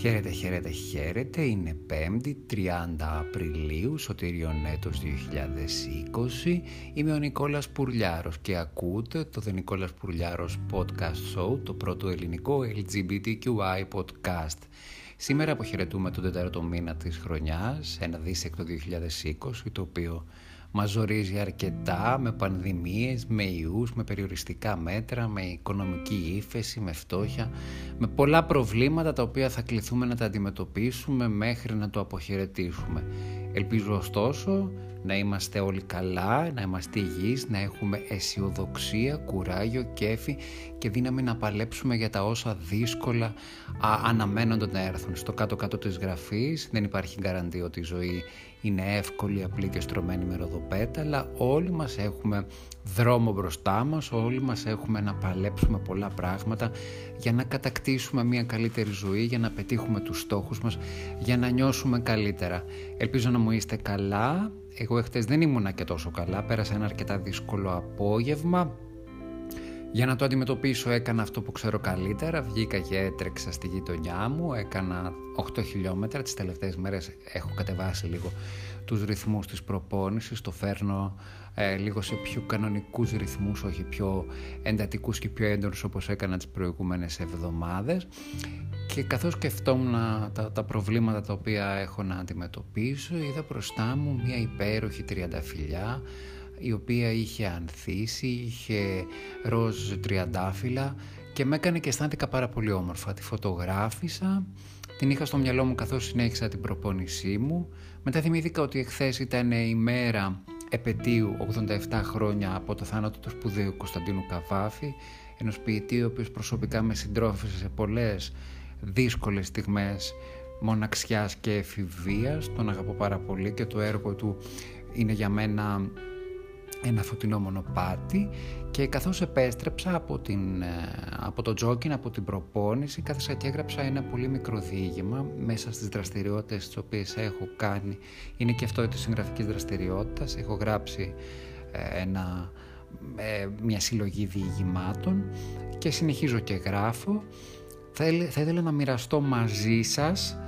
Χαίρετε, χαίρετε, χαίρετε. Είναι 5η, 30 Απριλίου, σωτήριον έτος 2020. Είμαι ο Νικόλας Πουρλιάρος και ακούτε το The Νικόλας Πουρλιάρος Podcast Show, το πρώτο ελληνικό LGBTQI podcast. Σήμερα αποχαιρετούμε τον τέταρτο μήνα της χρονιάς, ένα δίσεκτο 2020, το οποίο μας ζορίζει αρκετά με πανδημίες, με ιούς, με περιοριστικά μέτρα, με οικονομική ύφεση, με φτώχεια, με πολλά προβλήματα τα οποία θα κληθούμε να τα αντιμετωπίσουμε μέχρι να το αποχαιρετήσουμε. Ελπίζω ωστόσο να είμαστε όλοι καλά, να είμαστε υγιείς, να έχουμε αισιοδοξία, κουράγιο, κέφι και δύναμη να παλέψουμε για τα όσα δύσκολα α, αναμένονται να έρθουν. Στο κάτω-κάτω της γραφής δεν υπάρχει γκαραντή ότι η ζωή είναι εύκολη, απλή και στρωμένη με ροδοπέταλα. Όλοι μας έχουμε δρόμο μπροστά μας, όλοι μας έχουμε να παλέψουμε πολλά πράγματα για να κατακτήσουμε μια καλύτερη ζωή, για να πετύχουμε τους στόχους μας, για να νιώσουμε καλύτερα. Ελπίζω να μου είστε καλά. Εγώ εχθές δεν ήμουνα και τόσο καλά, πέρασα ένα αρκετά δύσκολο απόγευμα. Για να το αντιμετωπίσω έκανα αυτό που ξέρω καλύτερα, βγήκα και έτρεξα στη γειτονιά μου, έκανα 8 χιλιόμετρα, τις τελευταίες μέρες έχω κατεβάσει λίγο τους ρυθμούς της προπόνησης, το φέρνω ε, λίγο σε πιο κανονικούς ρυθμούς, όχι πιο εντατικούς και πιο έντονους όπως έκανα τις προηγούμενες εβδομάδες. Και καθώς σκεφτόμουν τα, τα προβλήματα τα οποία έχω να αντιμετωπίσω είδα μπροστά μου μια υπέροχη τριανταφυλιά η οποία είχε ανθίσει, είχε ροζ τριαντάφυλλα και με έκανε και αισθάνθηκα πάρα πολύ όμορφα. Τη φωτογράφησα, την είχα στο μυαλό μου καθώς συνέχισα την προπόνησή μου. Μετά θυμήθηκα ότι εχθές ήταν η μέρα επαιτίου 87 χρόνια από το θάνατο του σπουδαίου Κωνσταντίνου Καβάφη, ενός ποιητή ο οποίος προσωπικά με συντρόφισε σε πολλές δύσκολες στιγμές μοναξιάς και εφηβείας. Τον αγαπώ πάρα πολύ και το έργο του είναι για μένα ένα φωτεινό μονοπάτι και καθώς επέστρεψα από, την, ε, από το τζόκιν, από την προπόνηση κάθεσα και έγραψα ένα πολύ μικρό διήγημα μέσα στις δραστηριότητες τις οποίες έχω κάνει. Είναι και αυτό της συγγραφικής δραστηριότητας. Έχω γράψει ε, ένα, ε, μια συλλογή διηγημάτων και συνεχίζω και γράφω. Θα, θα ήθελα να μοιραστώ μαζί σας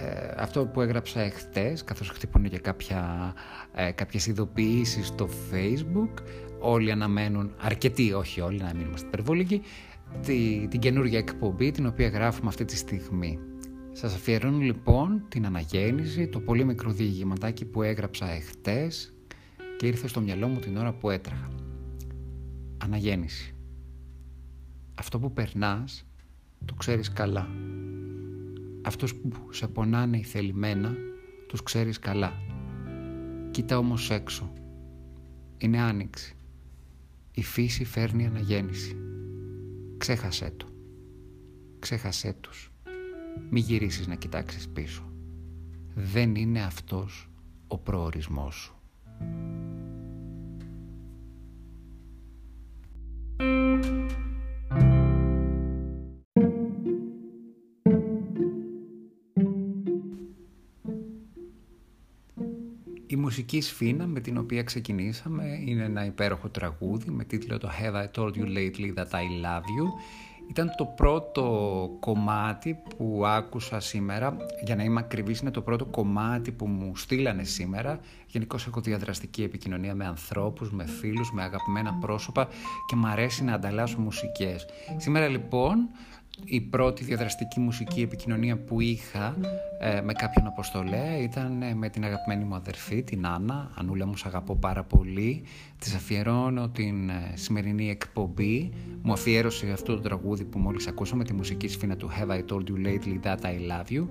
ε, αυτό που έγραψα εχθές καθώς χτυπούν και κάποια, ε, κάποιες ειδοποιήσεις στο facebook όλοι αναμένουν, αρκετοί όχι όλοι να μην είμαστε υπερβολικοί τη, την καινούργια εκπομπή την οποία γράφουμε αυτή τη στιγμή. Σας αφιερώνω λοιπόν την αναγέννηση το πολύ μικρό διηγηματάκι που έγραψα εχθές και ήρθε στο μυαλό μου την ώρα που έτρεχα. Αναγέννηση. Αυτό που περνάς το ξέρεις καλά αυτούς που σε πονάνε οι θελημένα, τους ξέρεις καλά. Κοίτα όμως έξω. Είναι άνοιξη. Η φύση φέρνει αναγέννηση. Ξέχασέ το. Ξέχασέ τους. Μη γυρίσεις να κοιτάξεις πίσω. Δεν είναι αυτός ο προορισμός σου. Μουσική σφίνα με την οποία ξεκινήσαμε είναι ένα υπέροχο τραγούδι με τίτλο το Have I Told You Lately That I Love You. Ήταν το πρώτο κομμάτι που άκουσα σήμερα, για να είμαι ακριβής είναι το πρώτο κομμάτι που μου στείλανε σήμερα. Γενικώς έχω διαδραστική επικοινωνία με ανθρώπους, με φίλους, με αγαπημένα πρόσωπα και μου αρέσει να ανταλλάσσω μουσικές. Σήμερα λοιπόν η πρώτη διαδραστική μουσική επικοινωνία που είχα ε, με κάποιον αποστολέα ήταν ε, με την αγαπημένη μου αδερφή, την Άννα. Ανούλα μου, σ' αγαπώ πάρα πολύ. Της αφιερώνω την ε, σημερινή εκπομπή. Μου αφιέρωσε αυτό το τραγούδι που μόλις ακούσαμε, τη μουσική σφίνα του Have I Told You Lately That I Love You.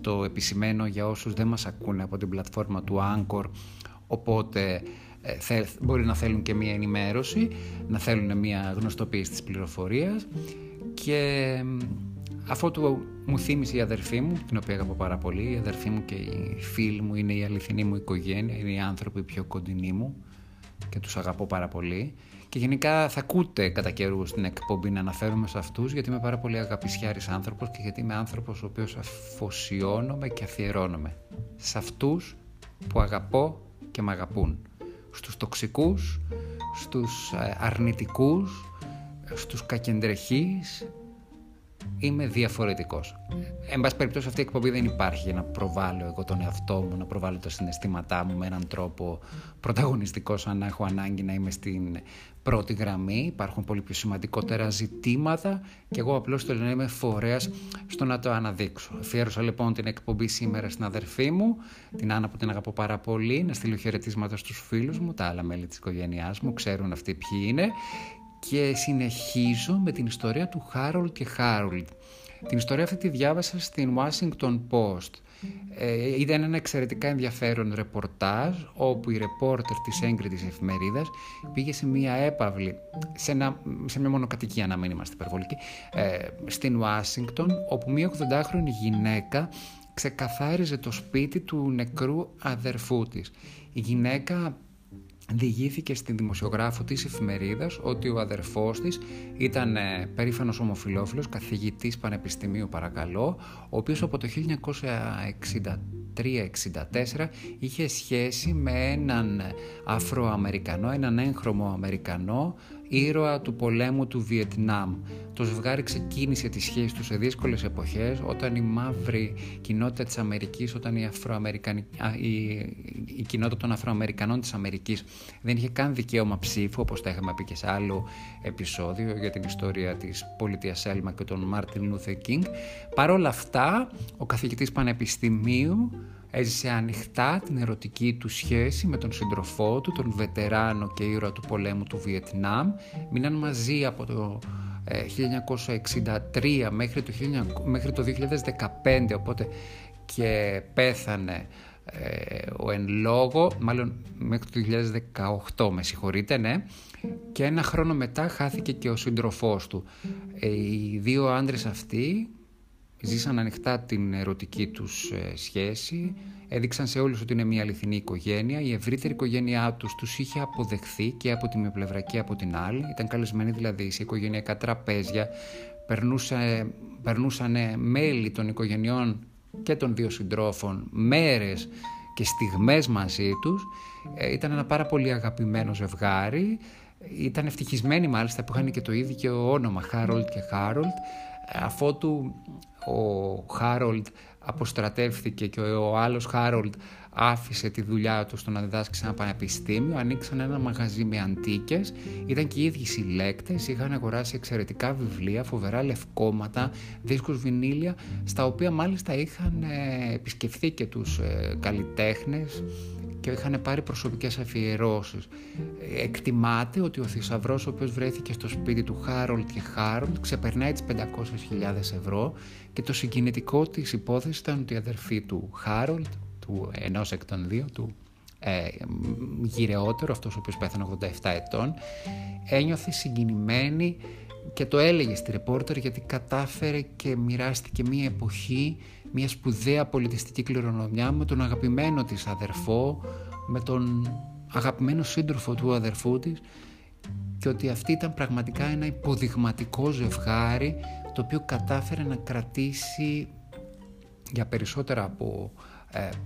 Το επισημένο για όσους δεν μας ακούνε από την πλατφόρμα του Anchor, οπότε μπορεί να θέλουν και μία ενημέρωση, να θέλουν μία γνωστοποίηση της πληροφορίας και αυτό του μου θύμισε η αδερφή μου, την οποία αγαπώ πάρα πολύ, η αδερφή μου και οι φίλοι μου είναι η αληθινή μου οικογένεια, είναι οι άνθρωποι πιο κοντινοί μου και τους αγαπώ πάρα πολύ. Και γενικά θα ακούτε κατά καιρού στην εκπομπή να αναφέρομαι σε αυτούς γιατί είμαι πάρα πολύ αγαπησιάρης άνθρωπος και γιατί είμαι άνθρωπος ο οποίος αφοσιώνομαι και αφιερώνομαι σε αυτούς που αγαπώ και με αγαπούν. Στους τοξικούς, στους ε, αρνητικούς, στους κακεντρεχείς είμαι διαφορετικός. Εν πάση περιπτώσει αυτή η εκπομπή δεν υπάρχει για να προβάλλω εγώ τον εαυτό μου, να προβάλλω τα συναισθήματά μου με έναν τρόπο πρωταγωνιστικό σαν να έχω ανάγκη να είμαι στην πρώτη γραμμή. Υπάρχουν πολύ πιο σημαντικότερα ζητήματα και εγώ απλώς θέλω να είμαι φορέας στο να το αναδείξω. Αφιέρωσα λοιπόν την εκπομπή σήμερα στην αδερφή μου, την Άννα που την αγαπώ πάρα πολύ, να στείλω χαιρετίσματα στους φίλους μου, τα άλλα μέλη της οικογένειάς μου, ξέρουν αυτοί ποιοι είναι και συνεχίζω με την ιστορία του Χάρολ και Χάρολ. Την ιστορία αυτή τη διάβασα στην Washington Post. Ε, ήταν ένα εξαιρετικά ενδιαφέρον ρεπορτάζ όπου η ρεπόρτερ της έγκριτης εφημερίδας πήγε σε μια έπαυλη, σε, ένα, σε μια μονοκατοικία να μην είμαστε υπερβολικοί, ε, στην Ουάσιγκτον όπου μια 80χρονη γυναίκα ξεκαθάριζε το σπίτι του νεκρού αδερφού της. Η γυναίκα διηγήθηκε στην δημοσιογράφο της εφημερίδας ότι ο αδερφός της ήταν ε, περήφανος ομοφιλόφιλος, καθηγητής πανεπιστημίου παρακαλώ, ο οποίος από το 1963-64 είχε σχέση με έναν Αφροαμερικανό, έναν έγχρωμο Αμερικανό ήρωα του πολέμου του Βιετνάμ. Το ζευγάρι ξεκίνησε τη σχέση τους σε δύσκολες εποχές όταν η μαύρη κοινότητα της Αμερικής, όταν η, η... η κοινότητα των Αφροαμερικανών της Αμερικής δεν είχε καν δικαίωμα ψήφου όπως τα είχαμε πει και σε άλλο επεισόδιο για την ιστορία της πολιτείας Σέλμα και τον Μάρτιν Λούθερ Κίνγκ. Παρ' όλα αυτά ο καθηγητής πανεπιστημίου Έζησε ανοιχτά την ερωτική του σχέση με τον σύντροφό του, τον βετεράνο και ήρωα του πολέμου του Βιετνάμ. Μείναν μαζί από το 1963 ε, μέχρι το, μέχρι το 2015, οπότε και πέθανε ε, ο εν λόγω, μάλλον μέχρι το 2018 με συγχωρείτε, ναι, και ένα χρόνο μετά χάθηκε και ο σύντροφός του. Ε, οι δύο άντρες αυτοί ζήσαν ανοιχτά την ερωτική τους ε, σχέση, έδειξαν σε όλους ότι είναι μια αληθινή οικογένεια, η ευρύτερη οικογένειά τους τους είχε αποδεχθεί και από τη μία πλευρά και από την άλλη, ήταν καλεσμένοι δηλαδή σε οικογενειακά τραπέζια, περνούσαν, περνούσαν μέλη των οικογενειών και των δύο συντρόφων μέρες και στιγμές μαζί τους, ε, ήταν ένα πάρα πολύ αγαπημένο ζευγάρι, ήταν ευτυχισμένοι μάλιστα που είχαν και το ίδιο όνομα, Χάρολτ και Χάρολτ, αφότου ο Χάρολτ αποστρατεύθηκε και ο άλλος Χάρολτ άφησε τη δουλειά του στο να διδάσκει σε ένα πανεπιστήμιο, ανοίξαν ένα μαγαζί με αντίκες, ήταν και οι ίδιοι συλλέκτες, είχαν αγοράσει εξαιρετικά βιβλία, φοβερά λευκόματα, δίσκους βινίλια, στα οποία μάλιστα είχαν ε, επισκεφθεί και τους ε, καλλιτέχνες και είχαν πάρει προσωπικές αφιερώσεις. Εκτιμάται ότι ο θησαυρός ο οποίος βρέθηκε στο σπίτι του Χάρολτ και Χάρολτ ξεπερνάει τις 500.000 ευρώ και το συγκινητικό της υπόθεση ήταν ότι η αδερφή του Χάρολτ, του ενός εκ των δύο, του ε, γυρεότερο, αυτός ο οποίος πέθανε 87 ετών, ένιωθε συγκινημένη και το έλεγε στη ρεπόρτερ γιατί κατάφερε και μοιράστηκε μια εποχή, μια σπουδαία πολιτιστική κληρονομιά με τον αγαπημένο της αδερφό, με τον αγαπημένο σύντροφο του αδερφού της και ότι αυτή ήταν πραγματικά ένα υποδειγματικό ζευγάρι το οποίο κατάφερε να κρατήσει για περισσότερα από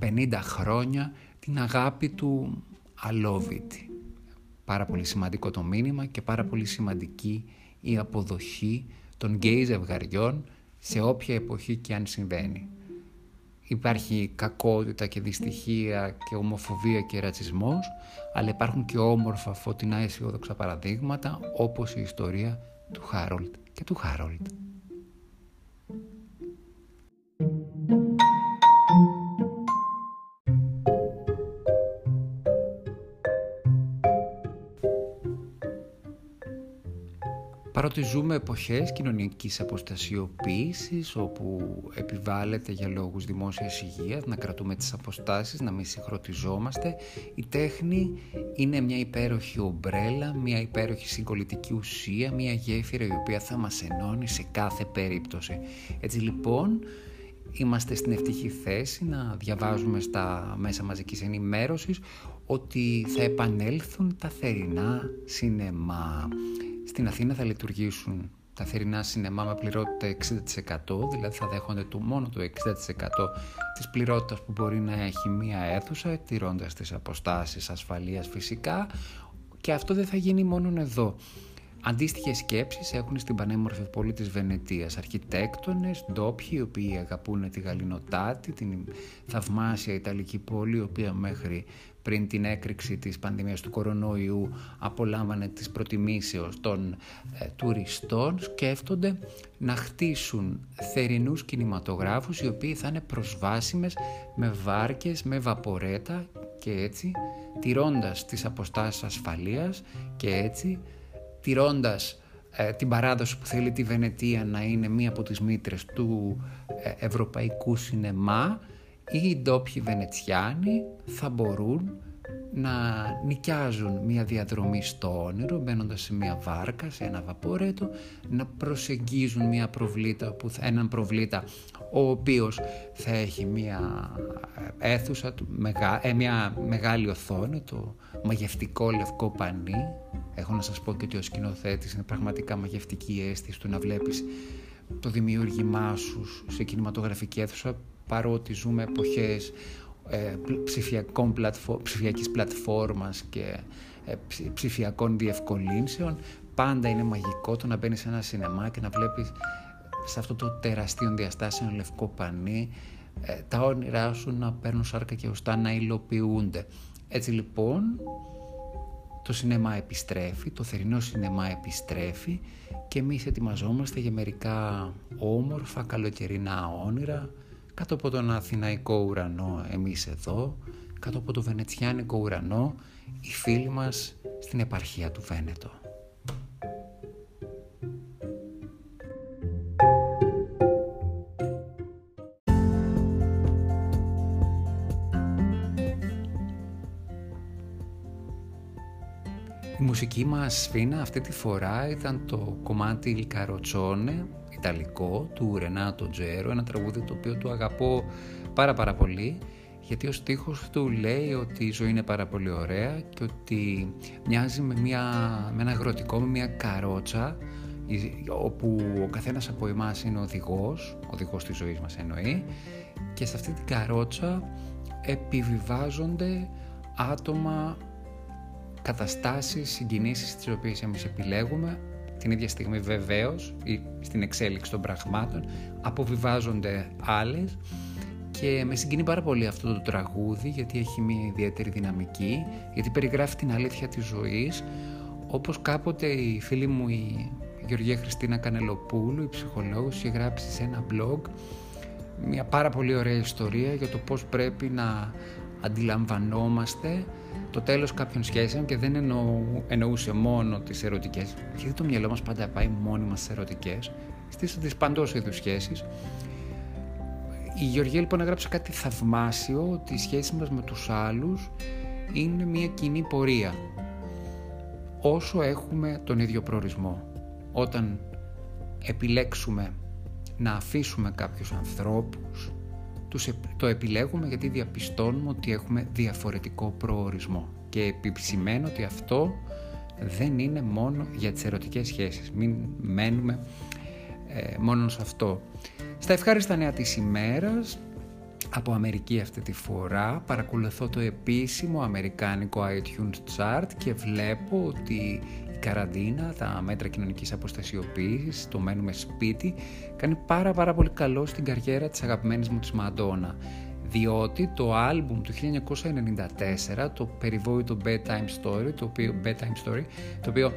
50 ε, χρόνια την αγάπη του αλόβητη. Πάρα πολύ σημαντικό το μήνυμα και πάρα πολύ σημαντική η αποδοχή των γκέι ζευγαριών σε όποια εποχή και αν συμβαίνει. Υπάρχει κακότητα και δυστυχία και ομοφοβία και ρατσισμός, αλλά υπάρχουν και όμορφα φωτεινά αισιόδοξα παραδείγματα όπως η ιστορία του Χάρολντ και του Χάρολντ. Παρότι ζούμε εποχές κοινωνικής αποστασιοποίησης όπου επιβάλλεται για λόγους δημόσιας υγείας να κρατούμε τις αποστάσεις, να μην συγχρονιζόμαστε, η τέχνη είναι μια υπέροχη ομπρέλα, μια υπέροχη συγκολητική ουσία, μια γέφυρα η οποία θα μας ενώνει σε κάθε περίπτωση. Έτσι λοιπόν είμαστε στην ευτυχή θέση να διαβάζουμε στα μέσα μαζικής ενημέρωσης ότι θα επανέλθουν τα θερινά σινεμά. Στην Αθήνα θα λειτουργήσουν τα θερινά σινεμά με πληρότητα 60%, δηλαδή θα δέχονται το μόνο το 60% της πληρότητας που μπορεί να έχει μία αίθουσα, τηρώντας τις αποστάσεις ασφαλείας φυσικά και αυτό δεν θα γίνει μόνο εδώ. Αντίστοιχες σκέψεις έχουν στην πανέμορφη πόλη της Βενετίας αρχιτέκτονες, ντόπιοι, οι οποίοι αγαπούν τη Γαλινοτάτη, την θαυμάσια Ιταλική πόλη, η οποία μέχρι πριν την έκρηξη της πανδημίας του κορονοϊού απολάμβανε τις προτιμήσεως των ε, τουριστών. Σκέφτονται να χτίσουν θερινούς κινηματογράφους οι οποίοι θα είναι προσβάσιμες με βάρκες, με βαπορέτα και έτσι τηρώντας τις αποστάσεις ασφαλείας και έτσι τηρώντας ε, την παράδοση που θέλει τη Βενετία να είναι μία από τις μήτρες του ε, ευρωπαϊκού σινεμά οι ντόπιοι Βενετσιάνοι θα μπορούν να νοικιάζουν μια διαδρομή στο όνειρο μπαίνοντας σε μια βάρκα, σε ένα βαπόρετο να προσεγγίζουν μια προβλήτα που, έναν προβλήτα ο οποίος θα έχει μια αίθουσα, ε, μια μεγάλη οθόνη, το μαγευτικό λευκό πανί. Έχω να σας πω και ότι ο σκηνοθέτης είναι πραγματικά μαγευτική η αίσθηση του να βλέπεις το δημιούργημά σου σε κινηματογραφική αίθουσα παρότι ζούμε εποχές ε, ψηφιακών πλατφο, ψηφιακής πλατφόρμας και ε, ψηφιακών διευκολύνσεων πάντα είναι μαγικό το να μπαίνεις σε ένα σινεμά και να βλέπεις σε αυτό το τεραστίο διαστάσεων λευκό πανί ε, τα όνειρά σου να παίρνουν σάρκα και ουστά να υλοποιούνται. Έτσι λοιπόν το σινεμά επιστρέφει, το θερινό σινεμά επιστρέφει και εμείς ετοιμαζόμαστε για μερικά όμορφα καλοκαιρινά όνειρα κάτω από τον Αθηναϊκό ουρανό εμείς εδώ, κάτω από το Βενετσιάνικο ουρανό οι φίλοι μας στην επαρχία του Βένετο. Η μουσική μας σφίνα αυτή τη φορά ήταν το κομμάτι «Λικαροτσόνε» ιταλικό του Ρενάτο Τζέρο, ένα τραγούδι το οποίο του αγαπώ πάρα πάρα πολύ γιατί ο στίχος του λέει ότι η ζωή είναι πάρα πολύ ωραία και ότι μοιάζει με, μια, με ένα αγροτικό, με μια καρότσα όπου ο καθένας από εμάς είναι οδηγός, οδηγός της ζωής μας εννοεί και σε αυτή την καρότσα επιβιβάζονται άτομα, καταστάσεις, συγκινήσεις τις οποίες εμείς επιλέγουμε την ίδια στιγμή βεβαίως ή στην εξέλιξη των πραγμάτων αποβιβάζονται άλλες και με συγκινεί πάρα πολύ αυτό το τραγούδι γιατί έχει μια ιδιαίτερη δυναμική γιατί περιγράφει την αλήθεια της ζωής όπως κάποτε η φίλη μου η Γεωργία Χριστίνα Κανελοπούλου η ψυχολόγος είχε γράψει σε ένα blog μια πάρα πολύ ωραία ιστορία για το πώς πρέπει να αντιλαμβανόμαστε το τέλος κάποιων σχέσεων και δεν εννοού, εννοούσε μόνο τις ερωτικές. Γιατί το μυαλό μας πάντα πάει μόνιμα στις ερωτικές στις παντός είδους σχέσεις. Η Γεωργία λοιπόν έγραψε κάτι θαυμάσιο ότι η σχέση μας με τους άλλους είναι μια κοινή πορεία όσο έχουμε τον ίδιο προορισμό. Όταν επιλέξουμε να αφήσουμε κάποιους ανθρώπους το επιλέγουμε γιατί διαπιστώνουμε ότι έχουμε διαφορετικό προορισμό και επισημαίνω ότι αυτό δεν είναι μόνο για τις ερωτικές σχέσεις. Μην μένουμε ε, μόνο σε αυτό. Στα ευχάριστα νέα της ημέρας, από Αμερική αυτή τη φορά, παρακολουθώ το επίσημο αμερικάνικο iTunes Chart και βλέπω ότι καραντίνα, τα μέτρα κοινωνικής αποστασιοποίησης, το μένουμε σπίτι, κάνει πάρα πάρα πολύ καλό στην καριέρα της αγαπημένης μου της Μαντόνα. Διότι το άλμπουμ του 1994, το περιβόητο Bedtime Story, το οποίο, Bedtime Story, το οποίο,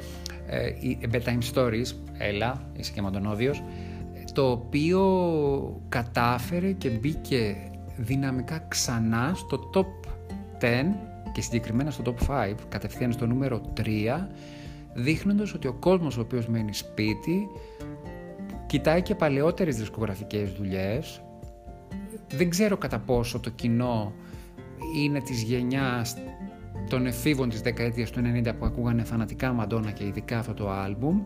ε, Bedtime Stories, έλα, είσαι και μαντονόδιος, το οποίο κατάφερε και μπήκε δυναμικά ξανά στο top 10 και συγκεκριμένα στο top 5, κατευθείαν στο νούμερο 3 δείχνοντας ότι ο κόσμος ο οποίος μένει σπίτι κοιτάει και παλαιότερες δισκογραφικές δουλειές. Δεν ξέρω κατά πόσο το κοινό είναι της γενιάς των εφήβων της δεκαετίας του 90 που ακούγανε φανατικά Μαντόνα και ειδικά αυτό το άλμπουμ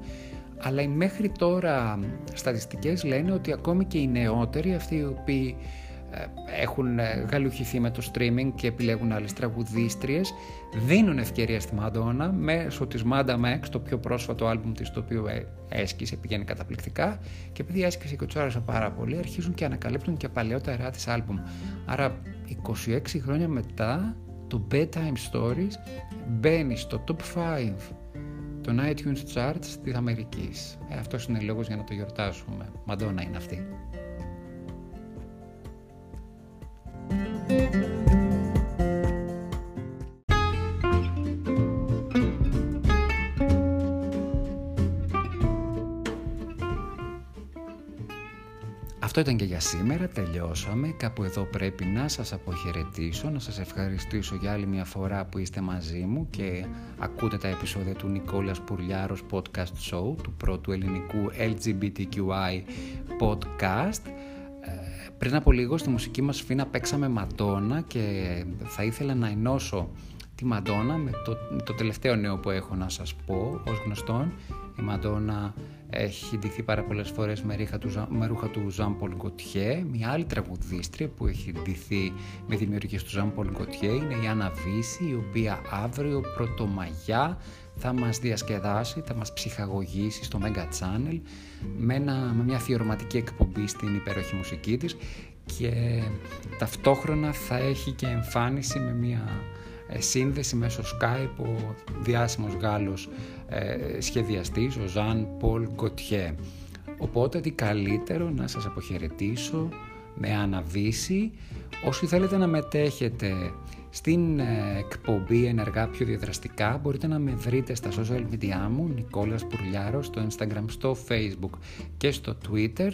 αλλά οι μέχρι τώρα στατιστικές λένε ότι ακόμη και οι νεότεροι αυτοί οι οποίοι ε, έχουν ε, γαλουχηθεί με το streaming και επιλέγουν άλλες τραγουδίστριες δίνουν ευκαιρία στη Μαντόνα μέσω της Manda Max το πιο πρόσφατο άλμπουμ της το οποίο ε, έσκησε, πηγαίνει καταπληκτικά και επειδή έσκησε και του άρεσε πάρα πολύ αρχίζουν και ανακαλύπτουν και παλαιότερα της άλμπουμ άρα 26 χρόνια μετά το Bedtime Stories μπαίνει στο top 5 των iTunes Charts της Αμερικής. Ε, αυτός είναι λόγος για να το γιορτάσουμε. Μαντόνα είναι αυτή. Σήμερα, τελειώσαμε. Κάπου εδώ πρέπει να σας αποχαιρετήσω, να σας ευχαριστήσω για άλλη μια φορά που είστε μαζί μου και ακούτε τα επεισόδια του Νικόλας Πουρλιάρος Podcast Show, του πρώτου ελληνικού LGBTQI podcast. Ε, πριν από λίγο στη μουσική μας φίνα παίξαμε Μαντόνα και θα ήθελα να ενώσω τη Μαντόνα με το, το τελευταίο νέο που έχω να σας πω ως γνωστόν. Η Μαντόνα έχει ντυθεί πάρα πολλές φορές με, ρούχα του, με ρούχα του Ζαν Πολ Γκοτιέ. Μια άλλη τραγουδίστρια που έχει ντυθεί με δημιουργίες του Ζαν Πολ Γκοτιέ είναι η Άννα Βύση, η οποία αύριο πρωτομαγιά θα μας διασκεδάσει, θα μας ψυχαγωγήσει στο Mega Channel με, με μια αφιερωματική εκπομπή στην υπέροχη μουσική της και ταυτόχρονα θα έχει και εμφάνιση με μια ε, σύνδεση μέσω Skype ο διάσημος Γάλλος ε, σχεδιαστής, ο Ζαν Πολ Γκοτιέ. Οπότε τι καλύτερο να σας αποχαιρετήσω με αναβίση. Όσοι θέλετε να μετέχετε στην ε, εκπομπή ενεργά πιο διαδραστικά μπορείτε να με βρείτε στα social media μου Νικόλας Πουρλιάρος στο Instagram, στο Facebook και στο Twitter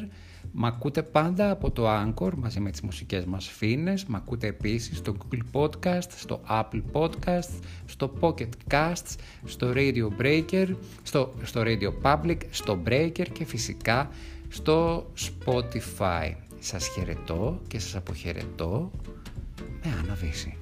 Μ' ακούτε πάντα από το Anchor μαζί με τις μουσικές μας φίνες. Μ' ακούτε επίσης στο Google Podcast, στο Apple Podcast, στο Pocket Casts, στο Radio Breaker, στο, στο Radio Public, στο Breaker και φυσικά στο Spotify. Σας χαιρετώ και σας αποχαιρετώ με αναβίση.